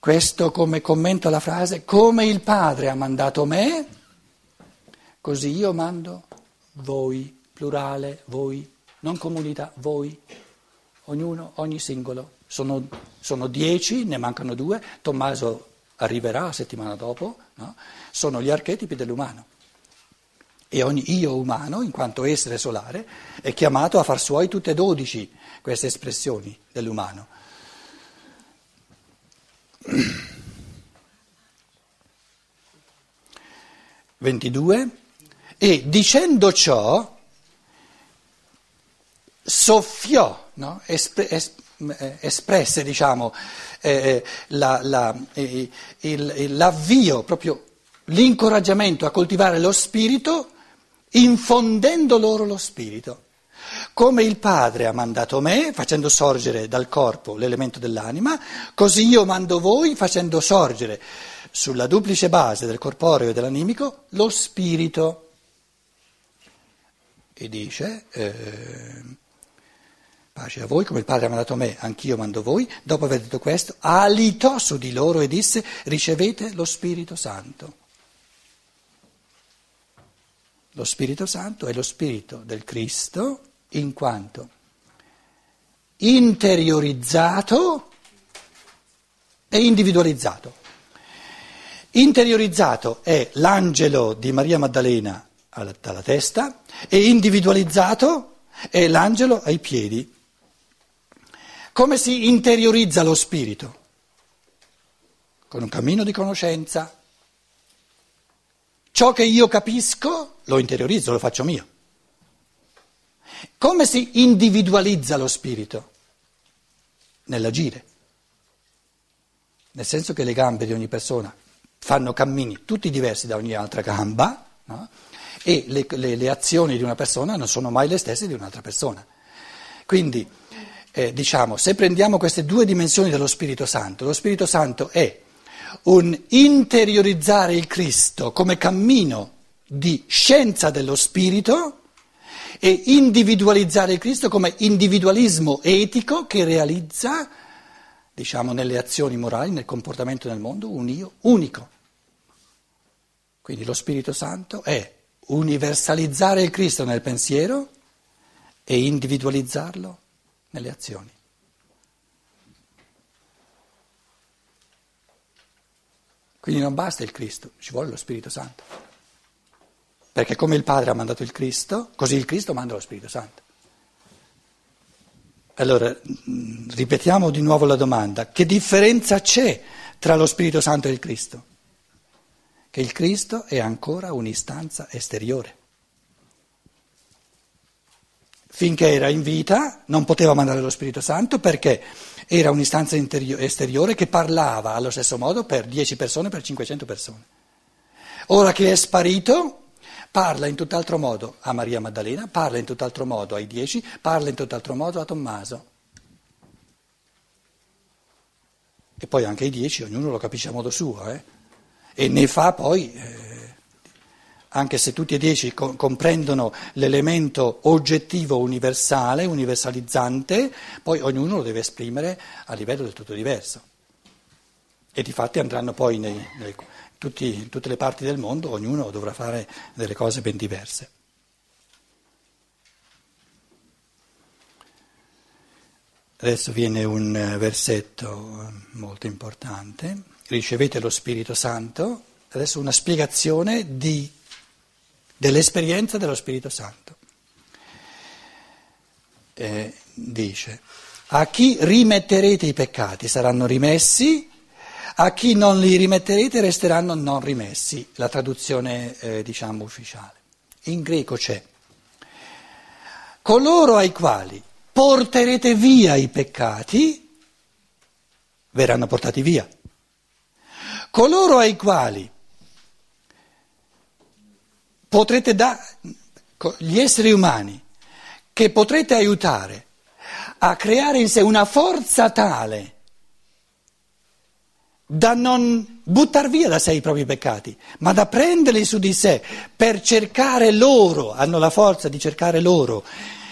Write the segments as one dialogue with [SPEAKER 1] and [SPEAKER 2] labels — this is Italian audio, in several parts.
[SPEAKER 1] Questo come commento alla frase, come il Padre ha mandato me, così io mando voi, plurale, voi, non comunità, voi, ognuno, ogni singolo. Sono, sono dieci, ne mancano due, Tommaso arriverà la settimana dopo, no? sono gli archetipi dell'umano. E ogni io umano, in quanto essere solare, è chiamato a far suoi tutte e dodici queste espressioni dell'umano. 22 e dicendo ciò soffiò, no? Espre, es, eh, espresse diciamo, eh, la, la, eh, il, l'avvio, proprio l'incoraggiamento a coltivare lo spirito, infondendo loro lo spirito. Come il Padre ha mandato me, facendo sorgere dal corpo l'elemento dell'anima, così io mando voi, facendo sorgere sulla duplice base del corporeo e dell'animico lo spirito. E dice, eh, pace a voi, come il Padre ha mandato me, anch'io mando voi, dopo aver detto questo, alitò su di loro e disse, ricevete lo Spirito Santo. Lo Spirito Santo è lo Spirito del Cristo in quanto interiorizzato e individualizzato. Interiorizzato è l'angelo di Maria Maddalena alla, alla testa e individualizzato è l'angelo ai piedi. Come si interiorizza lo spirito? Con un cammino di conoscenza. Ciò che io capisco lo interiorizzo, lo faccio mio. Come si individualizza lo spirito? Nell'agire. Nel senso che le gambe di ogni persona fanno cammini tutti diversi da ogni altra gamba no? e le, le, le, azioni di una persona non sono mai le stesse di un'altra persona. Quindi, eh, diciamo, se prendiamo queste due dimensioni dello Spirito Santo, lo Spirito Santo è un interiorizzare il Cristo come cammino di scienza dello Spirito, e individualizzare Cristo come individualismo etico che realizza, diciamo, nelle azioni morali, nel comportamento nel mondo, un io unico. Quindi lo Spirito Santo è universalizzare il Cristo nel pensiero e individualizzarlo nelle azioni. Quindi non basta il Cristo, ci vuole lo Spirito Santo. Perché come il Padre ha mandato il Cristo, così il Cristo manda lo Spirito Santo. Allora, mm, ripetiamo di nuovo la domanda, che differenza c'è tra lo Spirito Santo e il Cristo? Che il Cristo è ancora un'istanza esteriore. Finché era in vita non poteva mandare lo Spirito Santo perché era un'istanza esteriore che parlava allo stesso modo per 10 persone, per 500 persone. Ora che è sparito, Parla in tutt'altro modo a Maria Maddalena, parla in tutt'altro modo ai dieci, parla in tutt'altro modo a Tommaso. E poi anche i dieci, ognuno lo capisce a modo suo, eh? e ne fa poi, eh, anche se tutti e dieci co- comprendono l'elemento oggettivo universale, universalizzante, poi ognuno lo deve esprimere a livello del tutto diverso. E di fatti andranno poi nei, nei tutti, in tutte le parti del mondo ognuno dovrà fare delle cose ben diverse. Adesso viene un versetto eh, molto importante, ricevete lo Spirito Santo, adesso una spiegazione di, dell'esperienza dello Spirito Santo. Eh, dice, a chi rimetterete i peccati saranno rimessi, a chi non li rimetterete resteranno non rimessi, la traduzione eh, diciamo ufficiale. In greco c'è coloro ai quali porterete via i peccati verranno portati via. Coloro ai quali potrete dare, gli esseri umani che potrete aiutare a creare in sé una forza tale da non buttare via da sé i propri peccati, ma da prenderli su di sé per cercare loro, hanno la forza di cercare loro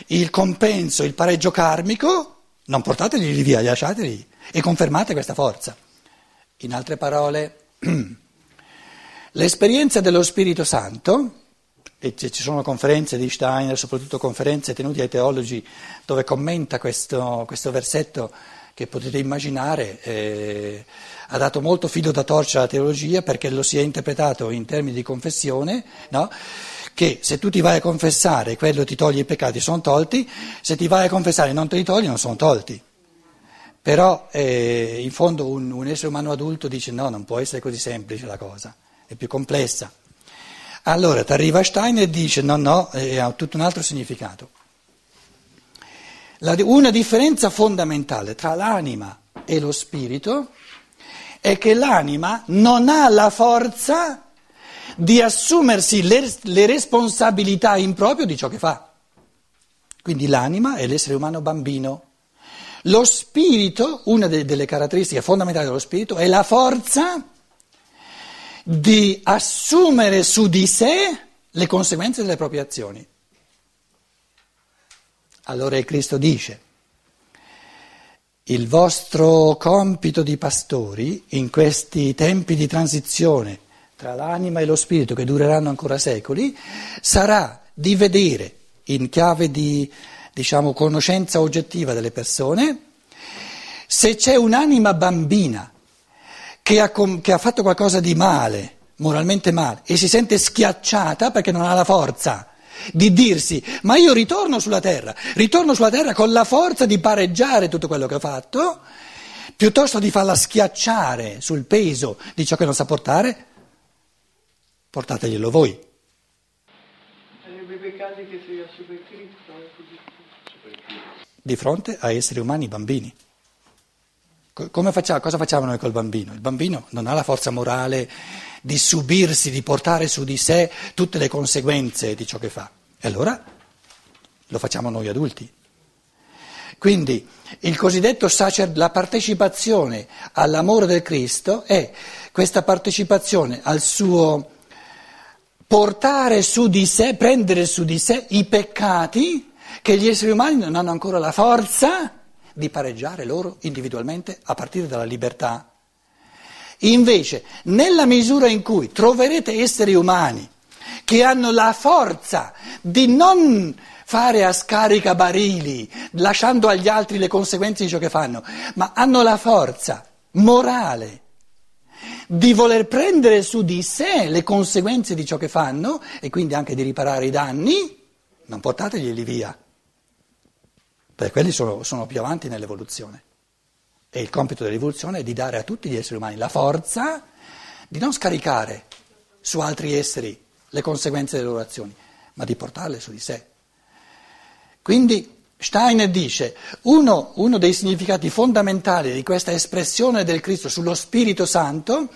[SPEAKER 1] il compenso, il pareggio karmico, non portateli via, lasciateli e confermate questa forza. In altre parole, l'esperienza dello Spirito Santo, e ci sono conferenze di Steiner, soprattutto conferenze tenute ai teologi dove commenta questo, questo versetto che potete immaginare, eh, ha dato molto filo da torcia alla teologia perché lo si è interpretato in termini di confessione, no? che se tu ti vai a confessare quello ti toglie i peccati sono tolti, se ti vai a confessare e non te li togli non sono tolti. Però eh, in fondo un, un essere umano adulto dice no, non può essere così semplice la cosa, è più complessa. Allora ti arriva Stein e dice no, no, eh, ha tutto un altro significato. Una differenza fondamentale tra l'anima e lo spirito è che l'anima non ha la forza di assumersi le, le responsabilità in proprio di ciò che fa. Quindi l'anima è l'essere umano bambino. Lo spirito, una de, delle caratteristiche fondamentali dello spirito, è la forza di assumere su di sé le conseguenze delle proprie azioni. Allora Cristo dice, il vostro compito di pastori in questi tempi di transizione tra l'anima e lo spirito che dureranno ancora secoli sarà di vedere in chiave di diciamo, conoscenza oggettiva delle persone se c'è un'anima bambina che ha, che ha fatto qualcosa di male, moralmente male, e si sente schiacciata perché non ha la forza di dirsi ma io ritorno sulla terra, ritorno sulla terra con la forza di pareggiare tutto quello che ho fatto, piuttosto di farla schiacciare sul peso di ciò che non sa portare, portateglielo voi. Di fronte a esseri umani bambini. Facciamo, cosa facciamo noi col bambino? Il bambino non ha la forza morale di subirsi, di portare su di sé tutte le conseguenze di ciò che fa. E allora lo facciamo noi adulti. Quindi il cosiddetto sacer, la partecipazione all'amore del Cristo è questa partecipazione al suo portare su di sé, prendere su di sé i peccati che gli esseri umani non hanno ancora la forza di pareggiare loro individualmente a partire dalla libertà. Invece, nella misura in cui troverete esseri umani che hanno la forza di non fare a scarica barili, lasciando agli altri le conseguenze di ciò che fanno, ma hanno la forza morale di voler prendere su di sé le conseguenze di ciò che fanno e quindi anche di riparare i danni, non portateglieli via, perché quelli sono, sono più avanti nell'evoluzione. E il compito dell'evoluzione è di dare a tutti gli esseri umani la forza di non scaricare su altri esseri le conseguenze delle loro azioni, ma di portarle su di sé. Quindi Steiner dice, uno, uno dei significati fondamentali di questa espressione del Cristo sullo Spirito Santo,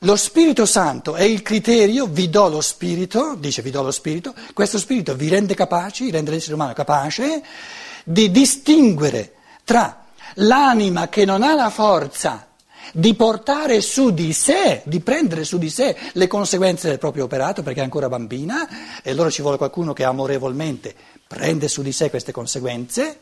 [SPEAKER 1] lo Spirito Santo è il criterio, vi do lo Spirito, dice vi do lo Spirito, questo Spirito vi rende capaci, rende l'essere umano capace di distinguere tra l'anima che non ha la forza di portare su di sé, di prendere su di sé le conseguenze del proprio operato perché è ancora bambina e allora ci vuole qualcuno che amorevolmente prende su di sé queste conseguenze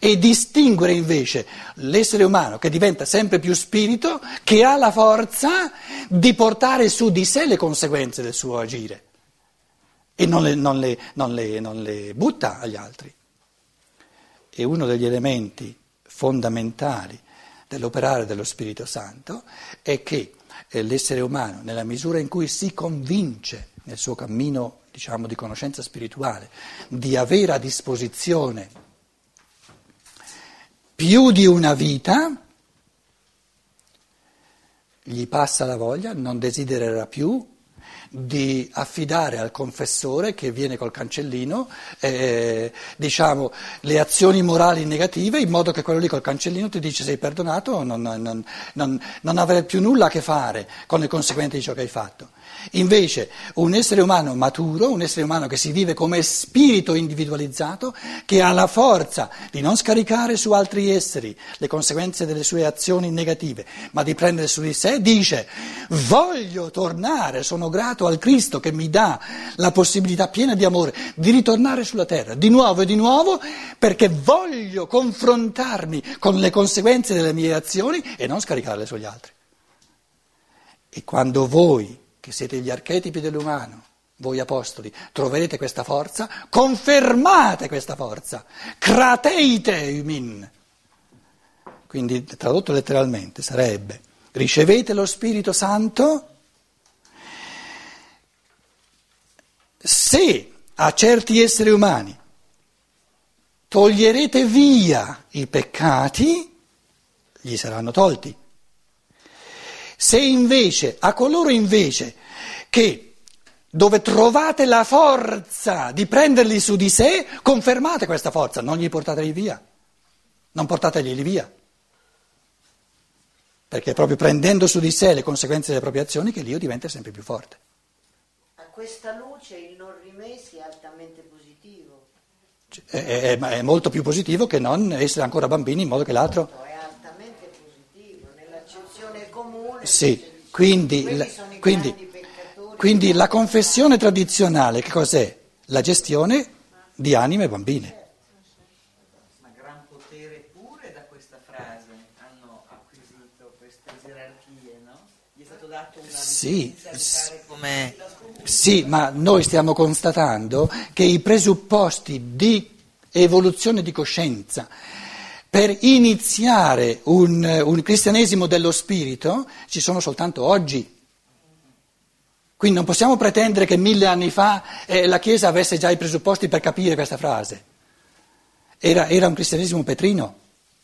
[SPEAKER 1] e distinguere invece l'essere umano che diventa sempre più spirito che ha la forza di portare su di sé le conseguenze del suo agire e non le, non le, non le, non le butta agli altri. E uno degli elementi fondamentali dell'operare dello Spirito Santo è che eh, l'essere umano, nella misura in cui si convince nel suo cammino diciamo, di conoscenza spirituale, di avere a disposizione più di una vita, gli passa la voglia, non desidererà più di affidare al confessore che viene col cancellino eh, diciamo, le azioni morali negative in modo che quello lì col cancellino ti dice sei perdonato, non, non, non, non avrai più nulla a che fare con le conseguenze di ciò che hai fatto. Invece un essere umano maturo, un essere umano che si vive come spirito individualizzato, che ha la forza di non scaricare su altri esseri le conseguenze delle sue azioni negative, ma di prendere su di sé, dice voglio tornare, sono grato al Cristo che mi dà la possibilità piena di amore di ritornare sulla terra di nuovo e di nuovo perché voglio confrontarmi con le conseguenze delle mie azioni e non scaricarle sugli altri. E quando voi, che siete gli archetipi dell'umano, voi apostoli, troverete questa forza, confermate questa forza, crateite eumin. Quindi tradotto letteralmente sarebbe, ricevete lo Spirito Santo se a certi esseri umani toglierete via i peccati, gli saranno tolti. Se invece, a coloro invece che dove trovate la forza di prenderli su di sé, confermate questa forza, non gli portateli via, non portategli via. Perché è proprio prendendo su di sé le conseguenze delle proprie azioni che l'io diventa sempre più forte.
[SPEAKER 2] A questa luce il non rimessi è altamente positivo.
[SPEAKER 1] È, è, è molto più positivo che non essere ancora bambini in modo che l'altro...
[SPEAKER 2] È altamente positivo, nell'accezione comune.
[SPEAKER 1] Sì, quindi, quindi quindi la confessione tradizionale che cos'è? La gestione di anime e bambine.
[SPEAKER 3] Ma gran potere pure da questa frase hanno acquisito queste gerarchie, no? Gli è stato dato una
[SPEAKER 1] sì,
[SPEAKER 3] come...
[SPEAKER 1] sì, ma noi stiamo constatando che i presupposti di evoluzione di coscienza per iniziare un, un cristianesimo dello spirito ci sono soltanto oggi. Quindi non possiamo pretendere che mille anni fa eh, la Chiesa avesse già i presupposti per capire questa frase. Era, era un cristianesimo petrino.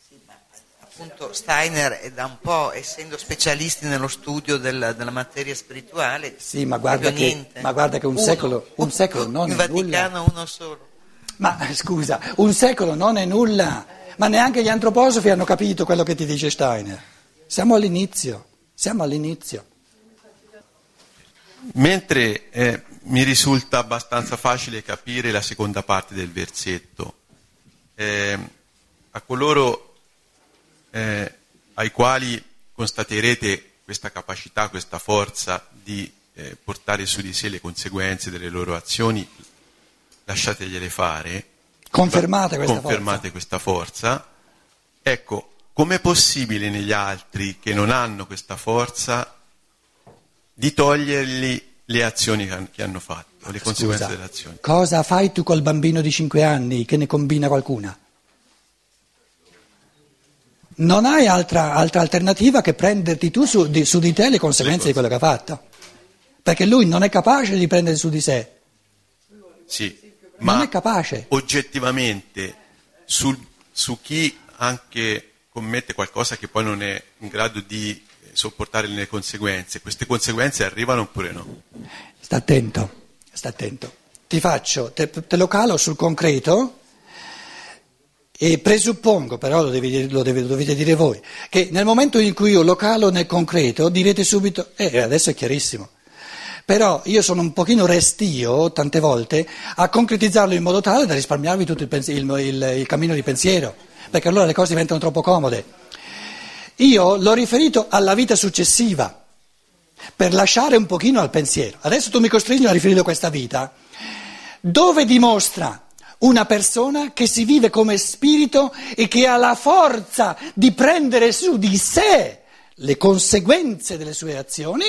[SPEAKER 3] Sì, ma appunto Steiner è da un po', essendo specialisti nello studio del, della materia spirituale,
[SPEAKER 1] sì, ma guarda, che, ma guarda che, un, uno, secolo, un secolo non è
[SPEAKER 3] Vaticano
[SPEAKER 1] nulla.
[SPEAKER 3] uno solo.
[SPEAKER 1] Ma scusa, un secolo non è nulla, ma neanche gli antroposofi hanno capito quello che ti dice Steiner. Siamo all'inizio, siamo all'inizio.
[SPEAKER 4] Mentre eh, mi risulta abbastanza facile capire la seconda parte del versetto, eh, a coloro eh, ai quali constaterete questa capacità, questa forza di eh, portare su di sé le conseguenze delle loro azioni, lasciategliele fare.
[SPEAKER 1] Confermate questa
[SPEAKER 4] confermate
[SPEAKER 1] forza.
[SPEAKER 4] questa forza. Ecco, com'è possibile negli altri che non hanno questa forza di togliergli le azioni che hanno fatto, le conseguenze
[SPEAKER 1] Scusa,
[SPEAKER 4] delle azioni.
[SPEAKER 1] Cosa fai tu col bambino di 5 anni che ne combina qualcuna? Non hai altra, altra alternativa che prenderti tu su di, su di te le conseguenze di quello che ha fatto. Perché lui non è capace di prendere su di sé.
[SPEAKER 4] Sì,
[SPEAKER 1] non
[SPEAKER 4] ma
[SPEAKER 1] è capace.
[SPEAKER 4] oggettivamente sul, su chi anche commette qualcosa che poi non è in grado di sopportare le conseguenze, queste conseguenze arrivano oppure no?
[SPEAKER 1] Sta attento, sta attento. Ti faccio, te, te lo calo sul concreto e presuppongo, però lo, devi, lo, devi, lo, dovete dire voi, che nel momento in cui io lo calo nel concreto direte subito, eh adesso è chiarissimo. Però io sono un pochino restio, tante volte, a concretizzarlo in modo tale da risparmiarvi tutto il, pens- il, il, il cammino di pensiero, perché allora le cose diventano troppo comode. Io l'ho riferito alla vita successiva, per lasciare un pochino al pensiero. Adesso tu mi costringi a riferire a questa vita, dove dimostra una persona che si vive come spirito e che ha la forza di prendere su di sé le conseguenze delle sue azioni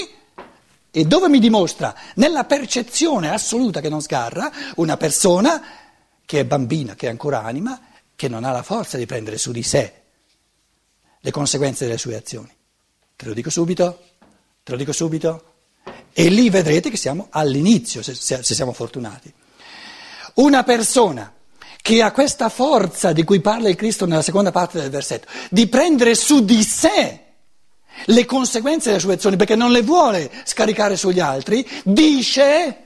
[SPEAKER 1] e dove mi dimostra nella percezione assoluta che non sgarra una persona che è bambina, che è ancora anima, che non ha la forza di prendere su di sé le conseguenze delle sue azioni. Te lo dico subito? Te lo dico subito? E lì vedrete che siamo all'inizio, se, siamo fortunati. Una persona che ha questa forza di cui parla il Cristo nella seconda parte del versetto, di prendere su di sé le conseguenze delle sue azioni, perché non le vuole scaricare sugli altri, dice,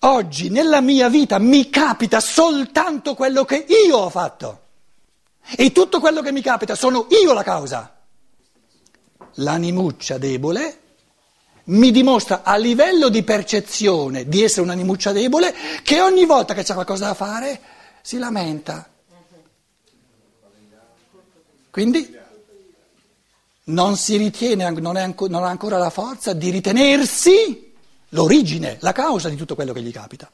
[SPEAKER 1] oggi nella mia vita mi capita soltanto quello che io ho fatto. E tutto quello che mi capita sono io la causa. L'animuccia debole mi dimostra a livello di percezione di essere un'animuccia debole che ogni volta che c'è qualcosa da fare si lamenta. Quindi non si ritiene, non, anco, non ha ancora la forza di ritenersi l'origine, la causa di tutto quello che gli capita.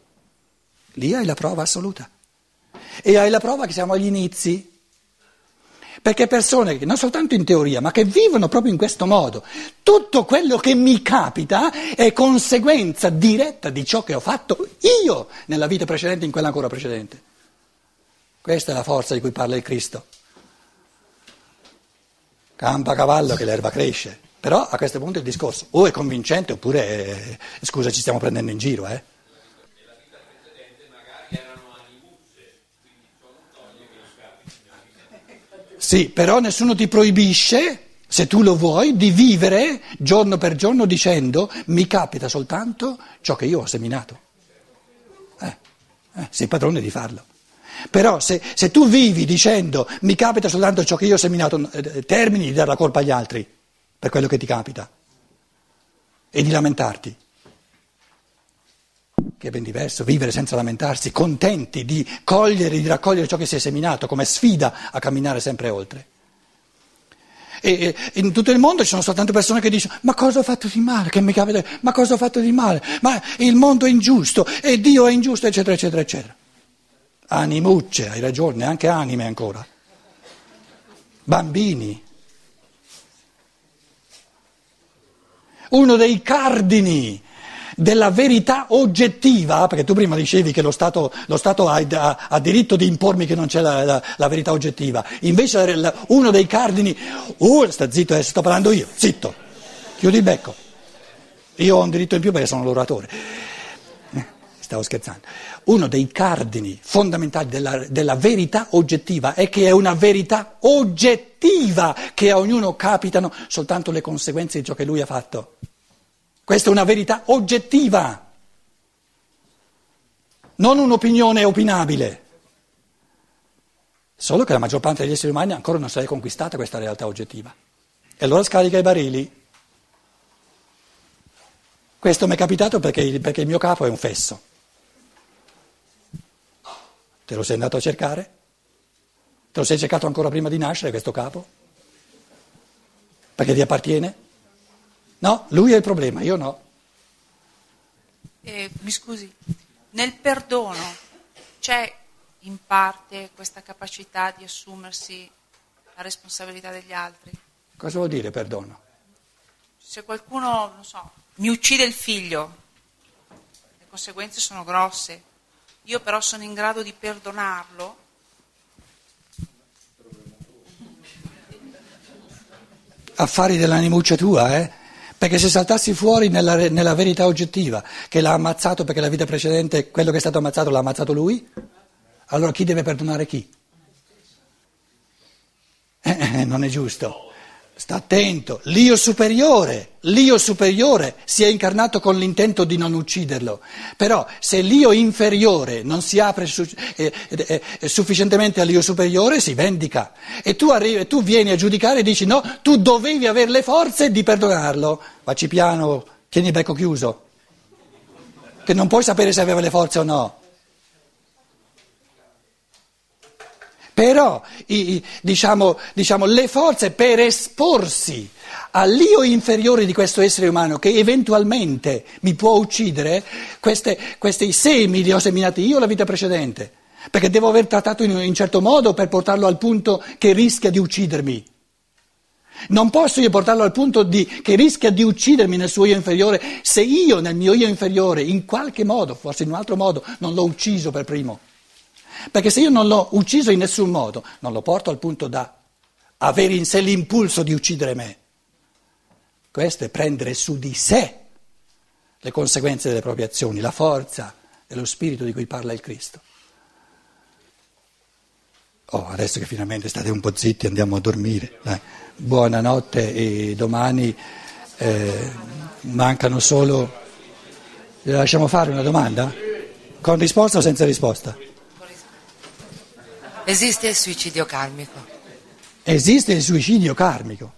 [SPEAKER 1] Lì hai la prova assoluta. E hai la prova che siamo agli inizi Perché persone che non soltanto in teoria, ma che vivono proprio in questo modo, tutto quello che mi capita è conseguenza diretta di ciò che ho fatto io nella vita precedente, in quella ancora precedente. Questa è la forza di cui parla il Cristo. Campa cavallo che l'erba cresce. Però a questo punto il discorso o è convincente oppure, eh, scusa, ci stiamo prendendo in giro, eh? Sì, però nessuno ti proibisce, se tu lo vuoi, di vivere giorno per giorno dicendo mi capita soltanto ciò che io ho seminato. Eh, eh, sei padrone di farlo. Però se, se, tu vivi dicendo mi capita soltanto ciò che io ho seminato, eh, termini di dare la colpa agli altri per quello che ti capita e di lamentarti. Che è ben diverso, vivere senza lamentarsi, contenti di cogliere, di raccogliere ciò che si è seminato come sfida a camminare sempre oltre. E, in tutto il mondo ci sono soltanto persone che dicono ma cosa ho fatto di male? Che mi capita? Ma cosa ho fatto di male? Ma il mondo è ingiusto e Dio è ingiusto, eccetera, eccetera, eccetera. Animucce, hai ragione, anche anime ancora. Bambini. Uno dei cardini della verità oggettiva, perché tu prima dicevi che lo Stato, lo Stato ha, ha, ha, diritto di impormi che non c'è la, la, la verità oggettiva, invece uno dei cardini, uh, sta zitto, eh, sto parlando io, zitto, chiudi il becco, io ho un diritto in più perché sono l'oratore, stavo scherzando, uno dei cardini fondamentali della, della verità oggettiva è che è una verità oggettiva che a ognuno capitano soltanto le conseguenze di ciò che lui ha fatto. Questa è una verità oggettiva, non un'opinione opinabile. Solo che la maggior parte degli esseri umani ancora non si è conquistata questa realtà oggettiva. E allora scarica i barili. Questo mi è capitato perché, perché il mio capo è un fesso. Te lo sei andato a cercare? Te lo sei cercato ancora prima di nascere questo capo? Perché ti appartiene? No, lui è il problema, io no.
[SPEAKER 5] Eh, mi scusi, nel perdono c'è in parte questa capacità di assumersi la responsabilità degli altri?
[SPEAKER 1] Cosa vuol dire perdono?
[SPEAKER 5] Se qualcuno, non so, mi uccide il figlio, le conseguenze sono grosse, io però sono in grado di perdonarlo.
[SPEAKER 1] Affari dell'animuccia tua, eh? Perché se saltassi fuori nella, nella, verità oggettiva, che l'ha ammazzato perché la vita precedente, quello che è stato ammazzato l'ha ammazzato lui, allora chi deve perdonare chi? Eh, eh, non è giusto. Sta attento, l'io superiore, l'io superiore si è incarnato con l'intento di non ucciderlo, però se l'io inferiore non si apre su, eh, eh, eh, sufficientemente all'io superiore si vendica. E tu, arrivi, tu vieni a giudicare e dici no, tu dovevi avere le forze di perdonarlo, facci piano, tieni il becco chiuso, che non puoi sapere se aveva le forze o no. Però i, diciamo, diciamo, le forze per esporsi all'io inferiore di questo essere umano che eventualmente mi può uccidere, queste, questi semi li ho seminati io la vita precedente, perché devo aver trattato in un certo modo per portarlo al punto che rischia di uccidermi. Non posso io portarlo al punto di, che rischia di uccidermi nel suo io inferiore se io nel mio io inferiore, in qualche modo, forse in un altro modo, non l'ho ucciso per primo. Perché se io non l'ho ucciso in nessun modo, non lo porto al punto da avere in sé l'impulso di uccidere me. Questo è prendere su di sé le conseguenze delle proprie azioni, la forza e lo spirito di cui parla il Cristo. Oh, adesso che finalmente state un po' zitti andiamo a dormire. Dai. Buonanotte e domani eh, mancano solo... Le lasciamo fare una domanda? Con risposta o senza risposta?
[SPEAKER 6] Esiste il suicidio karmico?
[SPEAKER 1] Esiste il suicidio karmico.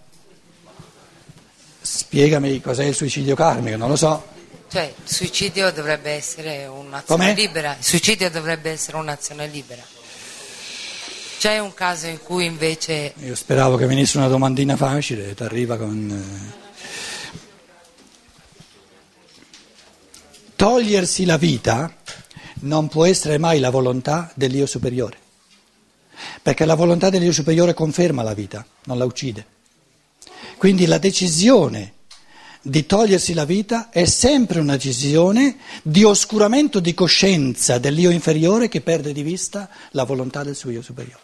[SPEAKER 1] Spiegami cos'è il suicidio karmico, non lo so.
[SPEAKER 6] Cioè, il suicidio dovrebbe essere un'azione
[SPEAKER 1] Com'è?
[SPEAKER 6] libera. Il suicidio dovrebbe essere un'azione libera. C'è un caso in cui invece.
[SPEAKER 1] Io speravo che venisse una domandina facile, ti arriva con. Eh... Togliersi la vita non può essere mai la volontà dell'io superiore. Perché la volontà dell'io superiore conferma la vita, non la uccide. Quindi la decisione di togliersi la vita è sempre una decisione di oscuramento di coscienza dell'io inferiore che perde di vista la volontà del suo io superiore.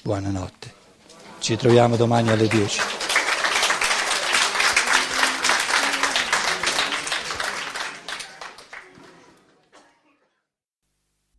[SPEAKER 1] Buonanotte, ci troviamo domani alle 10.